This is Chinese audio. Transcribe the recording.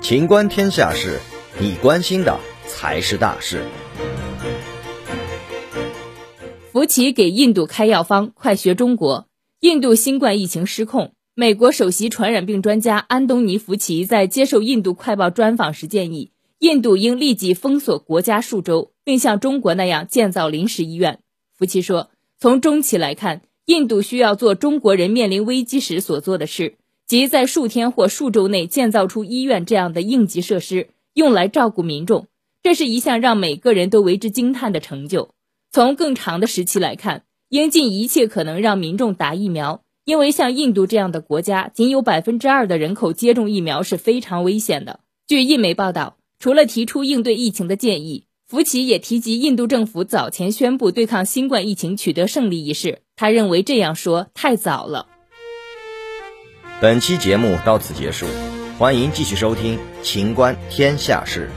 情观天下事，你关心的才是大事。福奇给印度开药方，快学中国。印度新冠疫情失控，美国首席传染病专家安东尼·福奇在接受《印度快报》专访时建议，印度应立即封锁国家数周，并像中国那样建造临时医院。福奇说：“从中期来看，印度需要做中国人面临危机时所做的事。”即在数天或数周内建造出医院这样的应急设施，用来照顾民众，这是一项让每个人都为之惊叹的成就。从更长的时期来看，应尽一切可能让民众打疫苗，因为像印度这样的国家，仅有百分之二的人口接种疫苗是非常危险的。据印媒报道，除了提出应对疫情的建议，福奇也提及印度政府早前宣布对抗新冠疫情取得胜利一事。他认为这样说太早了。本期节目到此结束，欢迎继续收听《秦观天下事》。